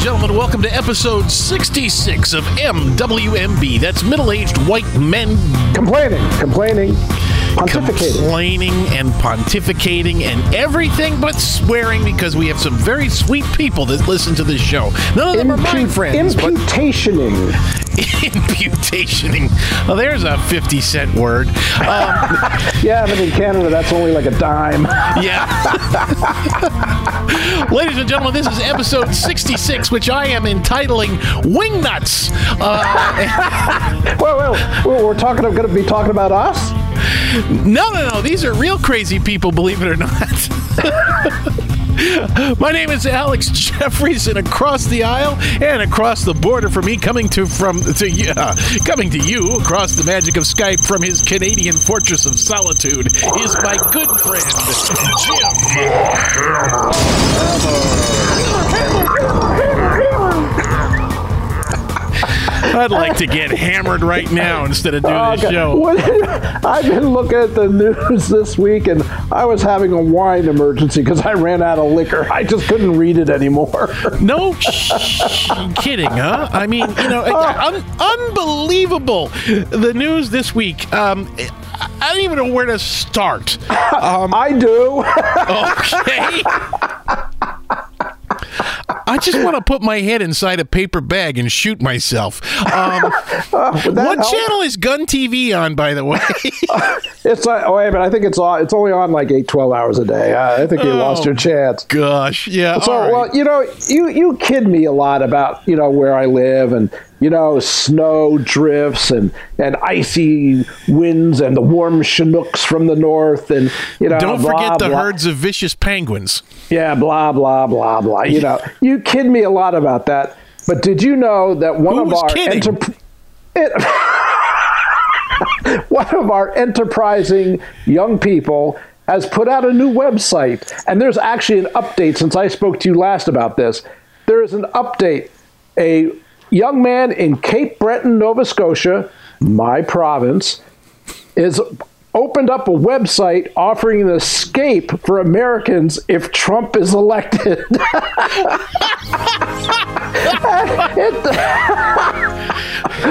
and gentlemen, welcome to episode 66 of MWMB. That's middle aged white men Complaining, complaining. Complaining and pontificating and everything but swearing because we have some very sweet people that listen to this show. None of them are my friends, imputationing. imputationing. Well, there's a 50 cent word. Um, Yeah, but in Canada, that's only like a dime. yeah. Ladies and gentlemen, this is episode 66, which I am entitling Wingnuts. Uh, Well, well, well we're talking. I'm Going to be talking about us. No, no, no. These are real crazy people, believe it or not. My name is Alex Jeffries, and across the aisle and across the border from me, coming to from to you- uh, coming to you across the magic of Skype from his Canadian fortress of solitude is my good friend Jim. I'd like to get hammered right now instead of doing Oh, this God. show. What- I've been looking at the news this week, and I was having a wine emergency because I ran out of liquor. I just couldn't read it anymore. No sh- kidding, huh? I mean, you know, un- unbelievable. The news this week. Um, I don't even know where to start. I do. Okay. I just want to put my head inside a paper bag and shoot myself. Um, what help? channel is Gun TV on, by the way? It's like, oh, wait, but I think it's on. It's only on like eight, 12 hours a day. Uh, I think you lost Oh. your chance. Gosh, yeah. So, right. well, you know, you you kid me a lot about you know where I live and you know snow drifts and and icy winds and the warm Chinooks from the north and you know don't blah, forget the blah. herds of vicious penguins. Yeah, blah blah blah blah. You know, you kid me a lot about that. But did you know that one Who of our enterp- it- one of our enterprising young people has put out a new website, and there's actually an update since I spoke to you last about this. There is an update. A young man in Cape Breton, Nova Scotia, my province, is opened up a website offering an escape for Americans if Trump is elected.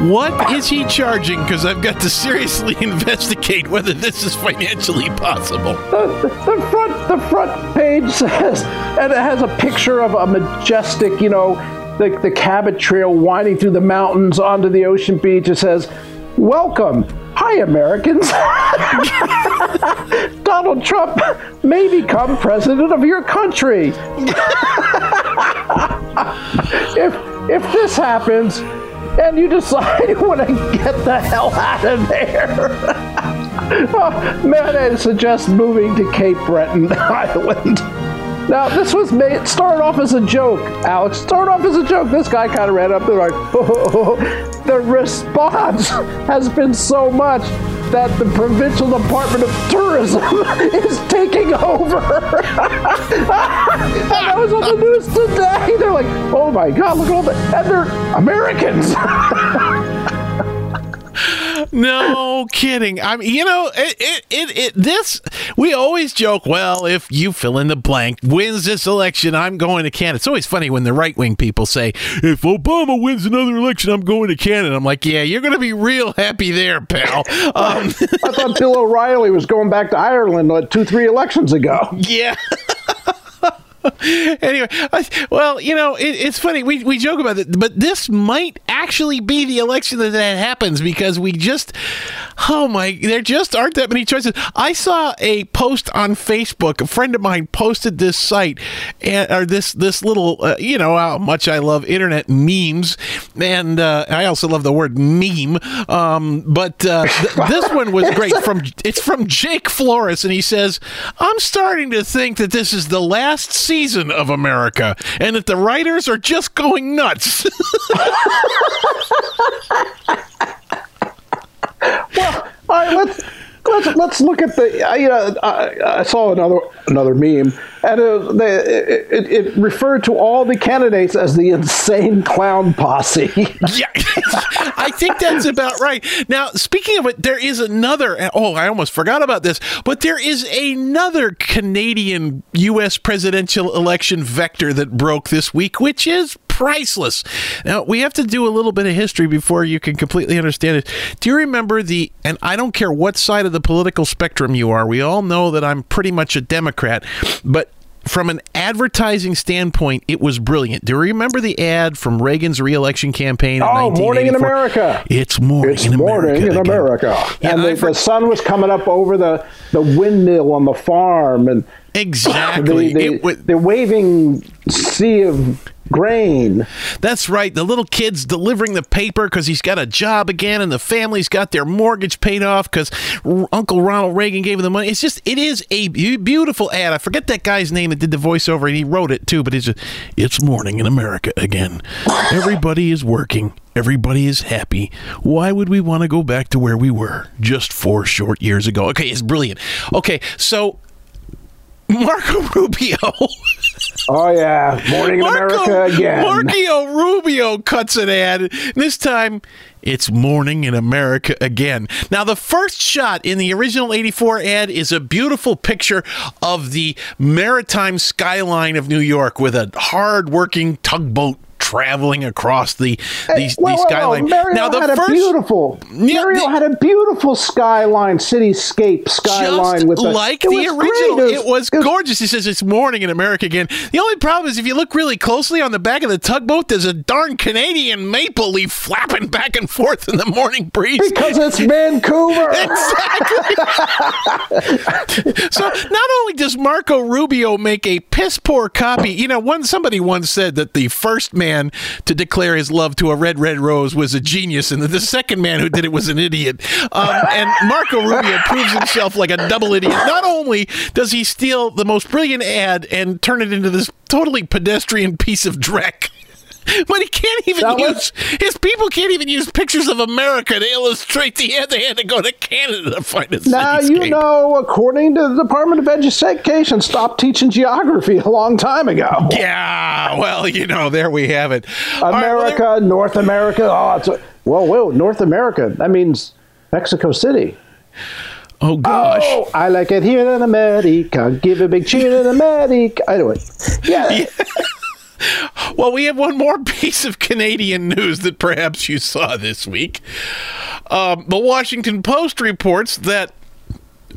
What is he charging? Because I've got to seriously investigate whether this is financially possible. the, the front the front page says, and it has a picture of a majestic, you know, the, the Cabot Trail winding through the mountains onto the ocean beach. It says, "Welcome, hi Americans." Donald Trump may become president of your country. if if this happens, and you decide you want to get the hell out of there. Oh, man, I suggest moving to Cape Breton Island. Now, this was made, started off as a joke, Alex. Started off as a joke. This guy kind of ran up there like, the response has been so much that the provincial department of tourism is taking over. and that was on the news today. They're like, oh my God, look at all the, and they're Americans. No kidding. I mean, you know, it, it, it, it, this, we always joke, well, if you fill in the blank wins this election, I'm going to Canada. It's always funny when the right wing people say, if Obama wins another election, I'm going to Canada. I'm like, yeah, you're going to be real happy there, pal. Um, I thought Bill O'Reilly was going back to Ireland like two, three elections ago. yeah. anyway, I, well, you know, it, it's funny. We, we joke about it, but this might actually be the election that, that happens because we just, oh my, there just aren't that many choices. I saw a post on Facebook. A friend of mine posted this site and or this this little, uh, you know, how much I love internet memes, and uh, I also love the word meme. Um, but uh, th- this one was great. From it's from Jake Flores, and he says, "I'm starting to think that this is the last season of America, and that the writers are just going nuts." All right, let's let's let's look at the. I, uh, I, I saw another another meme, and it, they, it, it referred to all the candidates as the insane clown posse. yeah, I think that's about right. Now, speaking of it, there is another. Oh, I almost forgot about this, but there is another Canadian U.S. presidential election vector that broke this week, which is priceless. Now, we have to do a little bit of history before you can completely understand it. Do you remember the, and I don't care what side of the political spectrum you are, we all know that I'm pretty much a Democrat, but from an advertising standpoint, it was brilliant. Do you remember the ad from Reagan's reelection campaign? oh, Morning in America. It's morning. It's in morning America in. America. Yeah, and the, for- the sun was coming up over the, the windmill on the farm and Exactly. the, the, It wa- the waving sea of grain. That's right. The little kid's delivering the paper because he's got a job again, and the family's got their mortgage paid off because Uncle Ronald Reagan gave him the money. It's just, it is a beautiful ad. I forget that guy's name that did the voiceover, and he wrote it too. But it's just, it's morning in America again. Everybody is working. Everybody is happy. Why would we want to go back to where we were just four short years ago? Okay, it's brilliant. Okay, so Marco Rubio. Oh, yeah. Morning in America again. Marco Rubio cuts an ad. This time, it's morning in America again. Now, the first shot in the original 84 ad is a beautiful picture of the maritime skyline of New York with a hard-working tugboat traveling across the Hey, the, well, the skyline. well, now, the had first a beautiful. Yeah, Mariel the- had a beautiful skyline, cityscape skyline just with the, like it the was original. great. It was gorgeous. He says it's morning in America again. The only problem is if you look really closely on the back of the tugboat, there's a darn Canadian maple leaf flapping back and forth in the morning breeze. because it's Vancouver. Exactly. so not only does Marco Rubio make a piss poor copy, you know, one somebody once said that the first man to declare his love to a red red rose was a genius, and that the second man who did it was an idiot. Um, and Marco Rubio proves himself like a double idiot. Not only does he steal the most brilliant ad and turn it into this totally pedestrian piece of dreck. But he can't even That use was- his people can't even use pictures of America to illustrate the ad. They had to go to Canada to find a Now you know, according to the Department of Education, stopped teaching geography a long time ago. Yeah, well, you know, there we have it. All right, well, America, North America. Oh, it's a, well, whoa, North America. That means Mexico City. oh gosh. Oh, I like it here in America. Give a big cheer in America. Anyway, yeah. Well, we have one more piece of Canadian news that perhaps you saw this week. Um, the Washington Post reports that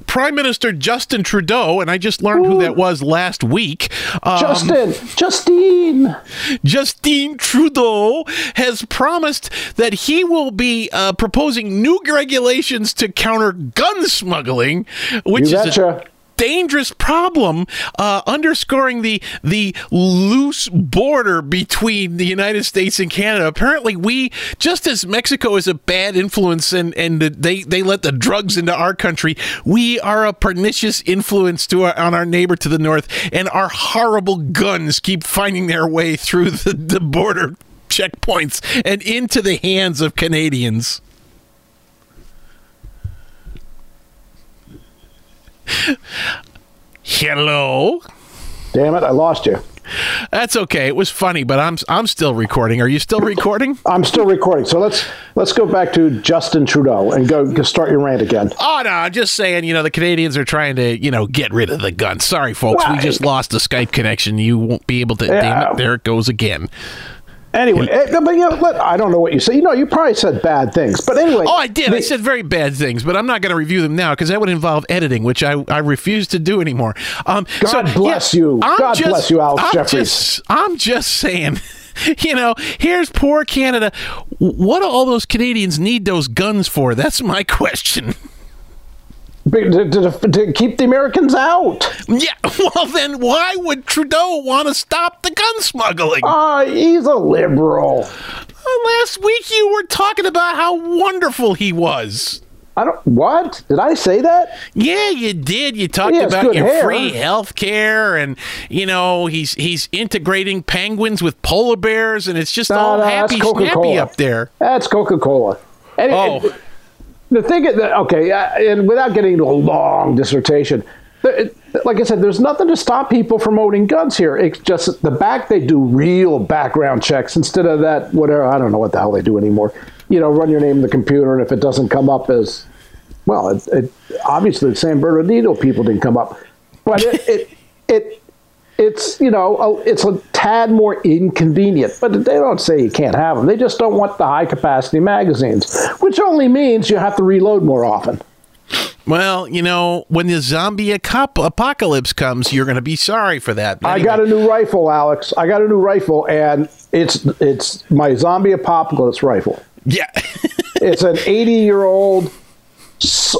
Prime Minister Justin Trudeau, and I just learned who that was last week. Um, Justin, Justine. Justine Trudeau has promised that he will be uh, proposing new regulations to counter gun smuggling, which You is a betcha. Dangerous problem, uh, underscoring the the loose border between the United States and Canada. Apparently, we just as Mexico is a bad influence and and they they let the drugs into our country, we are a pernicious influence to our, on our neighbor to the north, and our horrible guns keep finding their way through the, the border checkpoints and into the hands of Canadians. Hello. Damn it, I lost you. That's okay. It was funny, but I'm I'm still recording. Are you still recording? I'm still recording, so let's let's go back to Justin Trudeau and go, go start your rant again. Oh no, I'm just saying. You know, the Canadians are trying to you know get rid of the gun. Sorry, folks, we just lost the Skype connection. You won't be able to. Damn it! There it goes again. Anyway, eh, but you know, let, I don't know what you said. You know, you probably said bad things, but anyway. Oh, I did. I said very bad things, but I'm not going to review them now because that would involve editing, which I, I refuse to do anymore. Um, God bless you. I'm God bless you, Alex I'm Jeffries. Just, I'm just saying. You know, here's poor Canada. What do all those Canadians need those guns for? That's my question. To, to, to keep the Americans out. Yeah, well, then why would Trudeau want to stop the gun smuggling? Ah, he's a liberal. Last week you were talking about how wonderful he was. I don't. What did I say that? Yeah, you did. You talked about your hair. free health care and you know, he's he's integrating penguins with polar bears and it's just No, all no, happy Coca-Cola. up there. That's Coca Cola. Oh. The thing is that okay, uh, and without getting into a long dissertation, like I said, there's nothing to stop people from owning guns here. It's just the back they do real background checks instead of that whatever I don't know what the hell they do anymore. you know, run your name in the computer, and if it doesn't come up as well, it, it obviously the San Bernardino people didn't come up, but it it, it it's you know a, it's a tad more inconvenient but they don't say you can't have them they just don't want the high capacity magazines which only means you have to reload more often well, you know, when the zombie apocalypse comes, you're going to be sorry for that. Anyway. I got a new rifle, Alex. I got a new rifle, and it's it's my zombie apocalypse rifle. Yeah, it's an 80 year old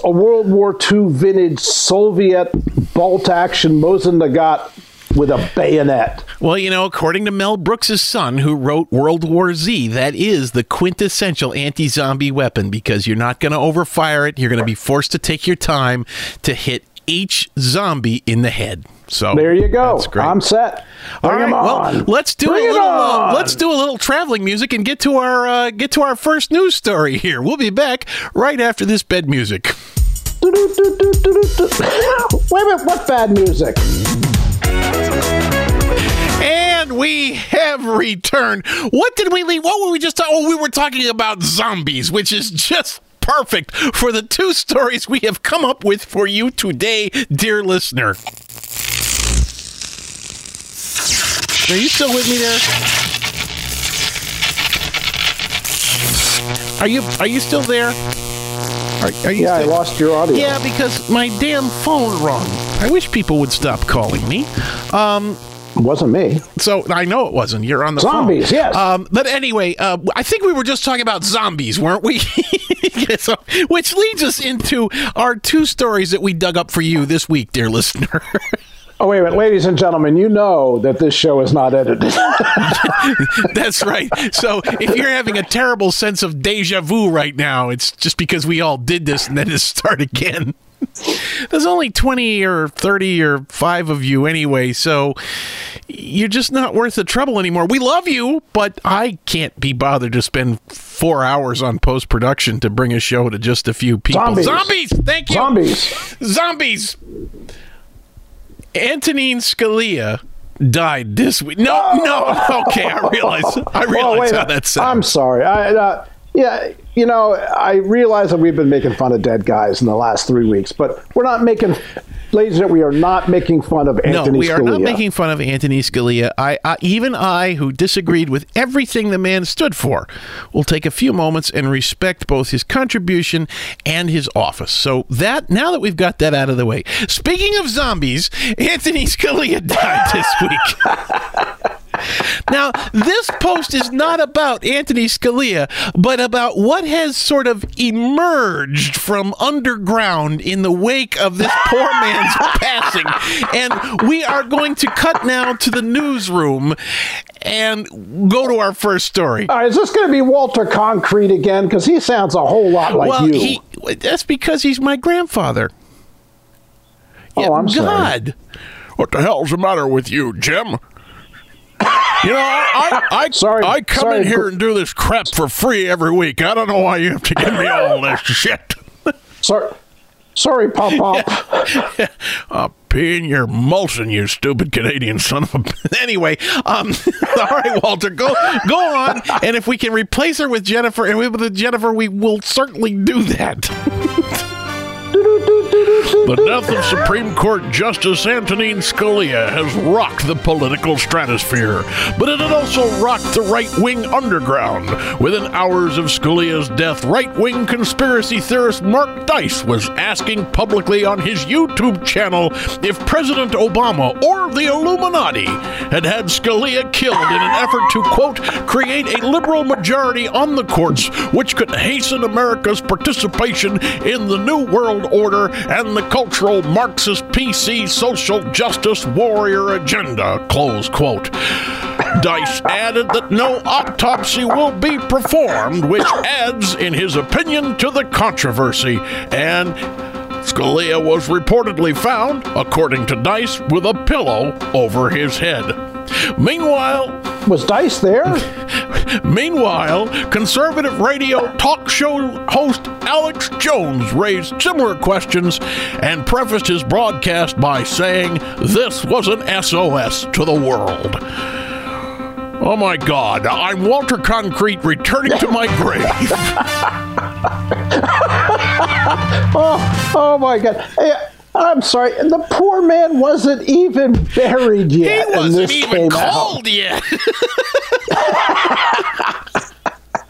a World War II vintage Soviet bolt action Mosin Nagant with a bayonet. Well, you know, according to Mel Brooks' son, who wrote World War Z, that is the quintessential anti zombie weapon because you're not going to overfire it. You're going to be forced to take your time to hit each zombie in the head. So there you go. I'm set. Bring All right. Well, let's do Bring a little. Uh, let's do a little traveling music and get to our uh, get to our first news story here. We'll be back right after this bed music. Wait a minute. What bad music? And we have returned. What did we leave? What were we just talking? Oh, we were talking about zombies, which is just perfect for the two stories we have come up with for you today, dear listener. Are you still with me there? Are you are you still there? Are, are you yeah, still? I lost your audio. Yeah, because my damn phone rung. I wish people would stop calling me. Um, it wasn't me. So I know it wasn't. You're on the zombies. Phone. Yes. Um, but anyway, uh, I think we were just talking about zombies, weren't we? so, which leads us into our two stories that we dug up for you this week, dear listener. Oh, wait a minute. Ladies and gentlemen, you know that this show is not edited. That's right. So if you're having a terrible sense of deja vu right now, it's just because we all did this and then it start again. There's only 20 or 30 or 5 of you anyway, so you're just not worth the trouble anymore. We love you, but I can't be bothered to spend four hours on post production to bring a show to just a few people. Zombies. Zombies! Thank you. Zombies. Zombies. Antonin Scalia died this week. No, no. Okay, I realize. I realize oh, how that sounds. I'm sorry. I, uh, yeah, you know, I realize that we've been making fun of dead guys in the last three weeks, but we're not making, ladies and gentlemen, we are not making fun of Anthony Scalia. No, we Scalia. are not making fun of Anthony Scalia. I, I, even I, who disagreed with everything the man stood for, will take a few moments and respect both his contribution and his office. So that now that we've got that out of the way, speaking of zombies, Anthony Scalia died this week. Now, this post is not about Anthony Scalia, but about what has sort of emerged from underground in the wake of this poor man's passing. And we are going to cut now to the newsroom and go to our first story. Uh, is this going to be Walter Cronkite again? Because he sounds a whole lot like well, you. He, that's because he's my grandfather. Oh, yeah, I'm God. sorry. What the hell's the matter with you, Jim? You know, I I, sorry, I come sorry. in here and do this crap for free every week. I don't know why you have to give me all this shit. Sorry, sorry, Pop Pop. uh, pee in your Molson, you stupid Canadian son of a. anyway, um, all right, Walter, go go on, and if we can replace her with Jennifer, and with Jennifer, we will certainly do that. The death of Supreme Court Justice Antonin Scalia has rocked the political stratosphere, but it had also rocked the right wing underground. Within hours of Scalia's death, right wing conspiracy theorist Mark Dice was asking publicly on his YouTube channel if President Obama or the Illuminati had had Scalia killed in an effort to, quote, create a liberal majority on the courts which could hasten America's participation in the New World Order and the cultural Marxist PC social justice warrior agenda, close quote. Dice added that no autopsy will be performed, which adds, in his opinion, to the controversy. And Scalia was reportedly found, according to Dice, with a pillow over his head. Meanwhile, was Dice there? Meanwhile, conservative radio talk show host Alex Jones raised similar questions and prefaced his broadcast by saying this was an SOS to the world. Oh my God! I'm Walter Cronkite returning to my grave. oh, oh my God! Hey, I'm sorry. The poor man wasn't even buried yet. He wasn't even cold yet.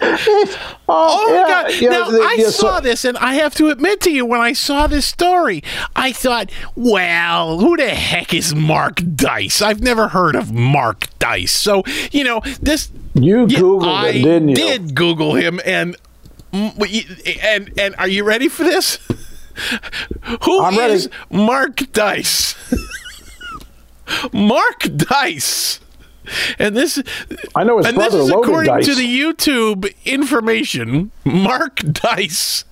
oh, oh, my yeah, god! now the, I saw so, this, and I have to admit to you, when I saw this story, I thought, "Well, who the heck is Mark Dice? I've never heard of Mark Dice." So you know this. You googled I it, didn't you? Did Google him, and mm, and and are you ready for this? Who I'm is ready. Mark Dice? Mark Dice. And this, I know his and brother this is Logan according Dice. to the YouTube information. Mark Dice,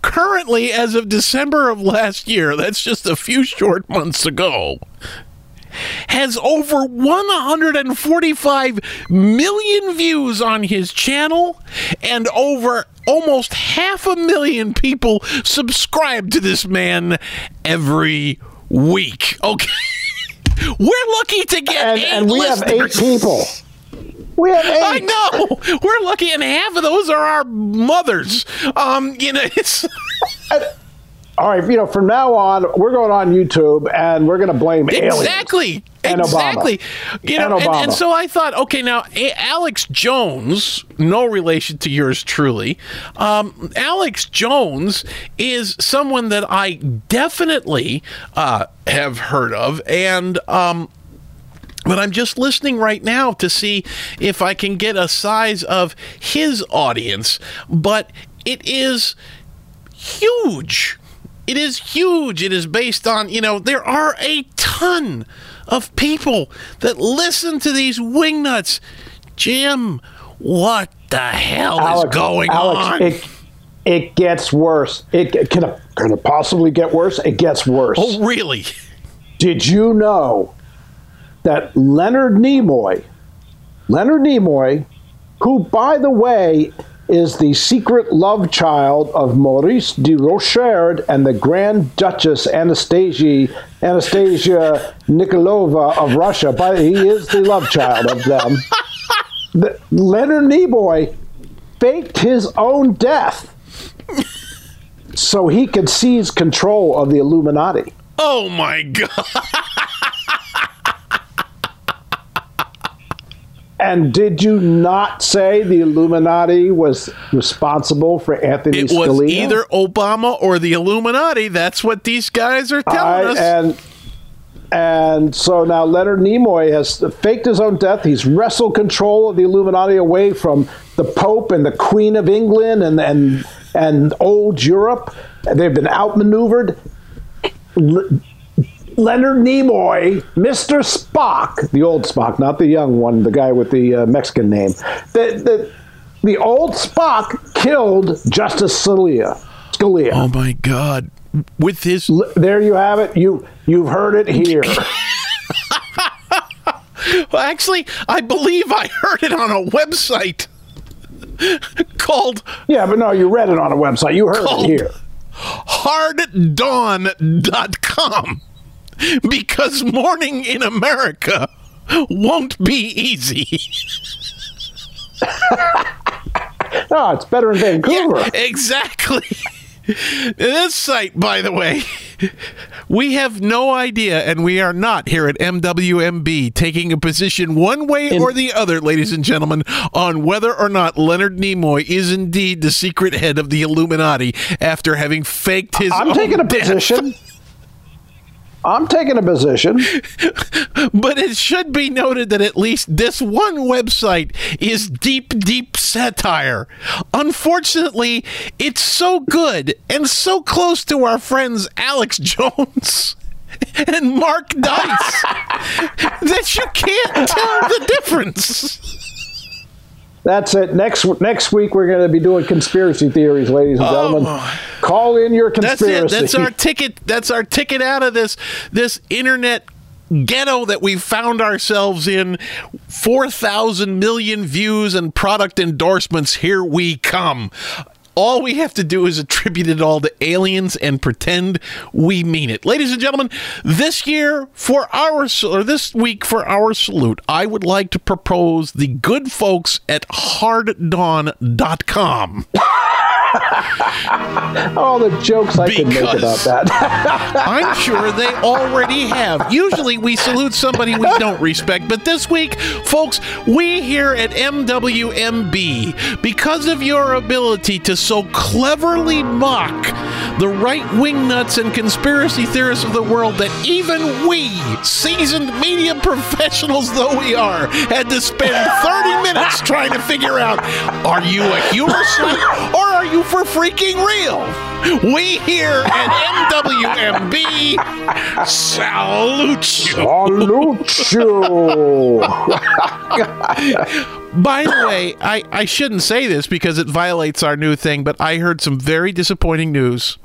currently as of December of last year, that's just a few short months ago, has over 145 million views on his channel and over almost half a million people subscribe to this man every week. Okay. We're lucky to get and, eight and we listeners. have eight people. We have eight. I know. We're lucky, and half of those are our mothers. Um, you know, it's. All right, you know, from now on, we're going on YouTube and we're going to blame aliens. Exactly. And exactly. Obama. You know, and, and, and, so I thought, okay, now Alex Jones, no relation to yours truly. Um, Alex Jones is someone that I definitely uh, have heard of, and um, but I'm just listening right now to see if I can get a size of his audience. But it is huge. It is huge. It is based on, you know, there are a ton of people that listen to these wingnuts. Jim, what the hell Alex, is going Alex, on? It, it gets worse. It can it, can it possibly get worse? It gets worse. Oh, really? Did you know that Leonard Nimoy, Leonard Nimoy, who, by the way, is the secret love child of Maurice de Rochard and the Grand Duchess Anastasia Anastasia Nikolova of Russia. But he is the love child of them. The, Leonard Nimoy faked his own death so he could seize control of the Illuminati. Oh my god! And did you not say the Illuminati was responsible for Anthony it Scalia? was either Obama or the Illuminati. That's what these guys are telling us. And and so now Leonard Nimoy has faked his own death. He's wrestled control of the Illuminati away from the Pope and the Queen of England and and and old Europe. They've been outmaneuvered. Leonard Nimoy, Mr. Spock, the old Spock, not the young one, the guy with the uh, Mexican name. The, the, the old Spock killed Justice Scalia. Scalia. Oh my God! With his L- there you have it. You you've heard it here. well, actually, I believe I heard it on a website called. Yeah, but no, you read it on a website. You heard it here. Harddawn.com because morning in America won't be easy. oh, it's better in Vancouver. Yeah, exactly. this site, by the way, we have no idea, and we are not here at MWMB taking a position one way in- or the other, ladies and gentlemen, on whether or not Leonard Nimoy is indeed the secret head of the Illuminati after having faked his. I'm taking a death. position. I'm taking a position. but it should be noted that at least this one website is deep, deep satire. Unfortunately, it's so good and so close to our friends Alex Jones and Mark Dice that you can't tell the difference. That's it. Next next week we're going to be doing conspiracy theories, ladies and oh. gentlemen. Oh. Call in your conspiracy. That's it. That's our ticket. That's our ticket out of this this internet ghetto that we found ourselves in 4,000 million views and product endorsements. Here we come. All we have to do is attribute it all to aliens and pretend we mean it. Ladies and gentlemen, this year for our or this week for our salute, I would like to propose the good folks at harddawn.com. All the jokes I could make about that. I'm sure they already have. Usually we salute somebody we don't respect, but this week, folks, we here at MWMB, because of your ability to so cleverly mock the right wing nuts and conspiracy theorists of the world, that even we, seasoned media professionals though we are, had to spend 30 minutes trying to figure out are you a humor site or are you for freaking real? We here at MWMB salute you. Salute you. By the way, I, I shouldn't say this because it violates our new thing, but I heard some very disappointing news.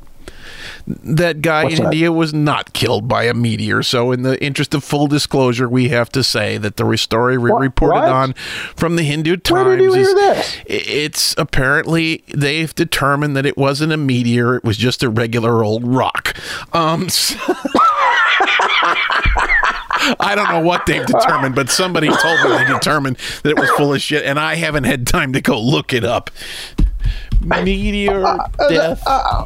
That guy What's in that? India was not killed by a meteor. So, in the interest of full disclosure, we have to say that the story we What? reported What? on from the Hindu Times Where did you is hear this? it's apparently they've determined that it wasn't a meteor; it was just a regular old rock. Um, so- I don't know what they've determined, but somebody told me they determined that it was full of shit, and I haven't had time to go look it up. Meteor death fake. Uh,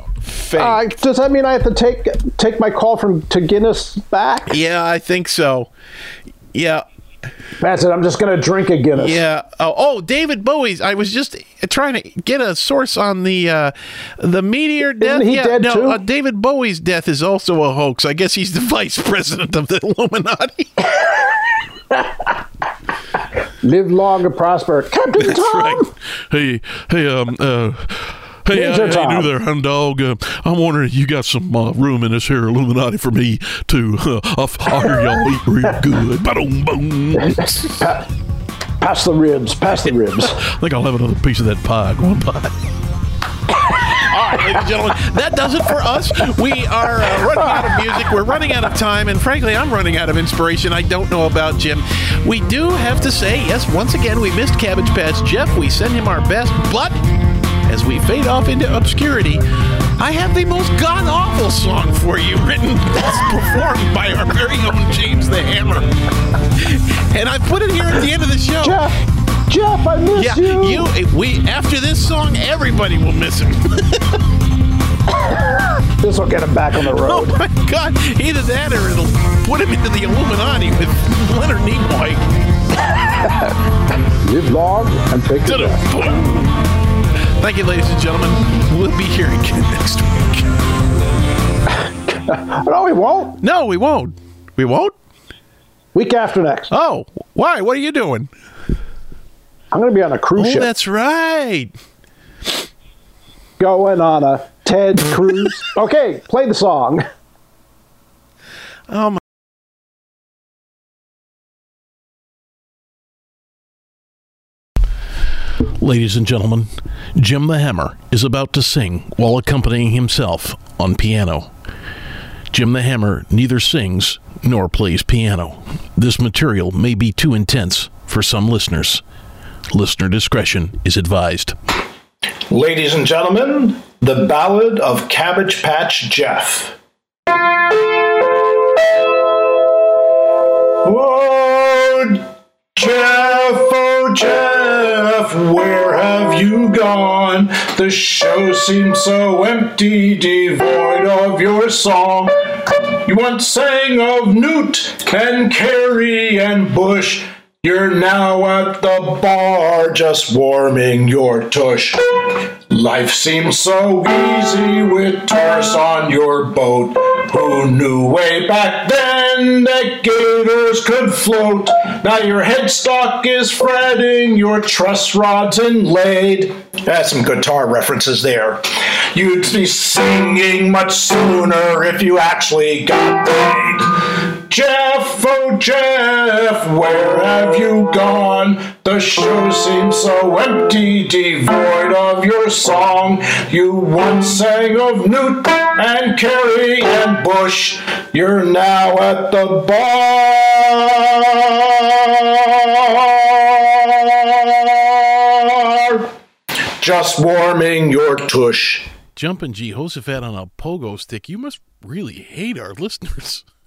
does that mean I have to take take my call from to Guinness back? yeah, I think so. Yeah, That's it. I'm just going to drink a Guinness. Yeah. Oh, oh, David Bowie's. I was just trying to get a source on the uh, the meteor death. he yeah, dead no, too? Uh, David Bowie's death is also a hoax. I guess he's the vice president of the Illuminati. Live long and prosper, Captain Tom. Hey, hey, um, uh, hey, I, hey, Tom. new there, hound dog. Uh, I'm wondering if you got some uh, room in this here Illuminati for me to. Uh, I'll hear y'all eat real good. Ba-dum, boom. Pass the ribs. Pass the ribs. I think I'll have another piece of that pie. Go on by. All right, ladies and gentlemen, that does it for us. We are uh, running out of music. We're running out of time, and frankly, I'm running out of inspiration. I don't know about Jim. We do have to say, yes, once again, we missed Cabbage Patch Jeff. We send him our best, but as we fade off into obscurity, I have the most god awful song for you, written performed by our very own James the Hammer. And I put it here at the end of the show. Jeff, Jeff, I miss Yeah, you. you. We after this song, everybody will miss him. This will get him back on the road. Oh my God! Either that, or it'll put him into the Illuminati with Leonard Nimoy. Live long and take care. Thank you, ladies and gentlemen. We'll be here again next week. No, we won't. No, we won't. We won't. Week after next. Oh, why? What are you doing? I'm going to be on a cruise Oh, ship that's right. going on a Ted cruise. okay, play the song. Oh my. Ladies and gentlemen, Jim the Hammer is about to sing while accompanying himself on piano. Jim the Hammer neither sings nor plays piano. This material may be too intense for some listeners. Listener discretion is advised. Ladies and gentlemen, the Ballad of Cabbage Patch Jeff. Oh, Jeff, oh, Jeff, where have you gone? The show seems so empty, devoid of your song. You once sang of Newt and Kerry and Bush. You're now at the bar just warming your tush. Life seems so easy with tourists on your boat. Who knew way back then that gators could float? Now your headstock is fretting, your truss rod's inlaid. That's some guitar references there. You'd be singing much sooner if you actually got paid. Jeff, oh Jeff, where have you gone? The show seems so empty, devoid of your song. You once sang of Newt and Kerry and Bush. You're now at the bar. just warming your tush. Jumpin' Jehoshaphat on a pogo stick. You must really hate our listeners.